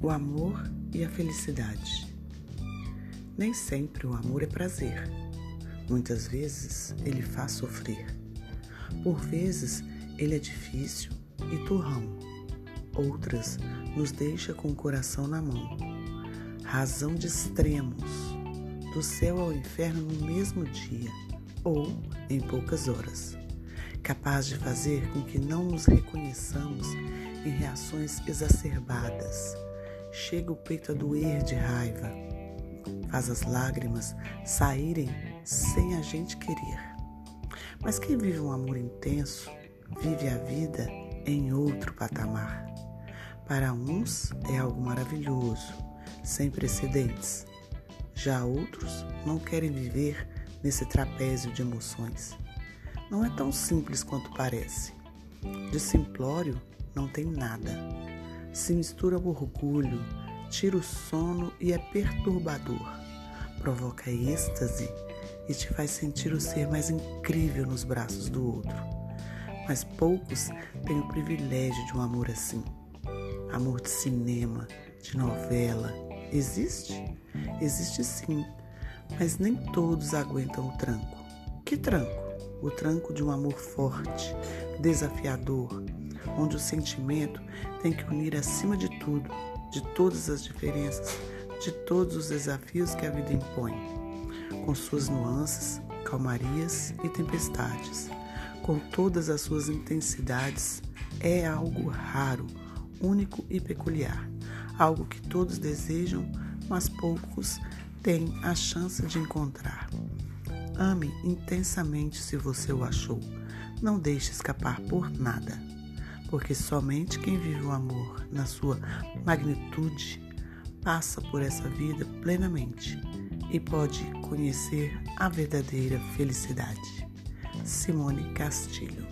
O amor e a felicidade. Nem sempre o amor é prazer. Muitas vezes ele faz sofrer. Por vezes ele é difícil e turrão. Outras nos deixa com o coração na mão. Razão de extremos, do céu ao inferno no mesmo dia ou em poucas horas, capaz de fazer com que não nos reconheçamos em reações exacerbadas chega o peito a doer de raiva, faz as lágrimas saírem sem a gente querer. Mas quem vive um amor intenso, vive a vida em outro patamar. Para uns é algo maravilhoso, sem precedentes. Já outros não querem viver nesse trapézio de emoções. Não é tão simples quanto parece. De simplório não tem nada se mistura o orgulho, tira o sono e é perturbador. Provoca êxtase e te faz sentir o ser mais incrível nos braços do outro. Mas poucos têm o privilégio de um amor assim. Amor de cinema, de novela. Existe? Existe sim, mas nem todos aguentam o tranco. Que tranco? O tranco de um amor forte, desafiador, onde o sentimento tem que unir acima de tudo, de todas as diferenças, de todos os desafios que a vida impõe, com suas nuances, calmarias e tempestades, com todas as suas intensidades, é algo raro, único e peculiar, algo que todos desejam, mas poucos têm a chance de encontrar. Ame intensamente se você o achou. Não deixe escapar por nada porque somente quem vive o amor na sua magnitude passa por essa vida plenamente e pode conhecer a verdadeira felicidade. Simone Castilho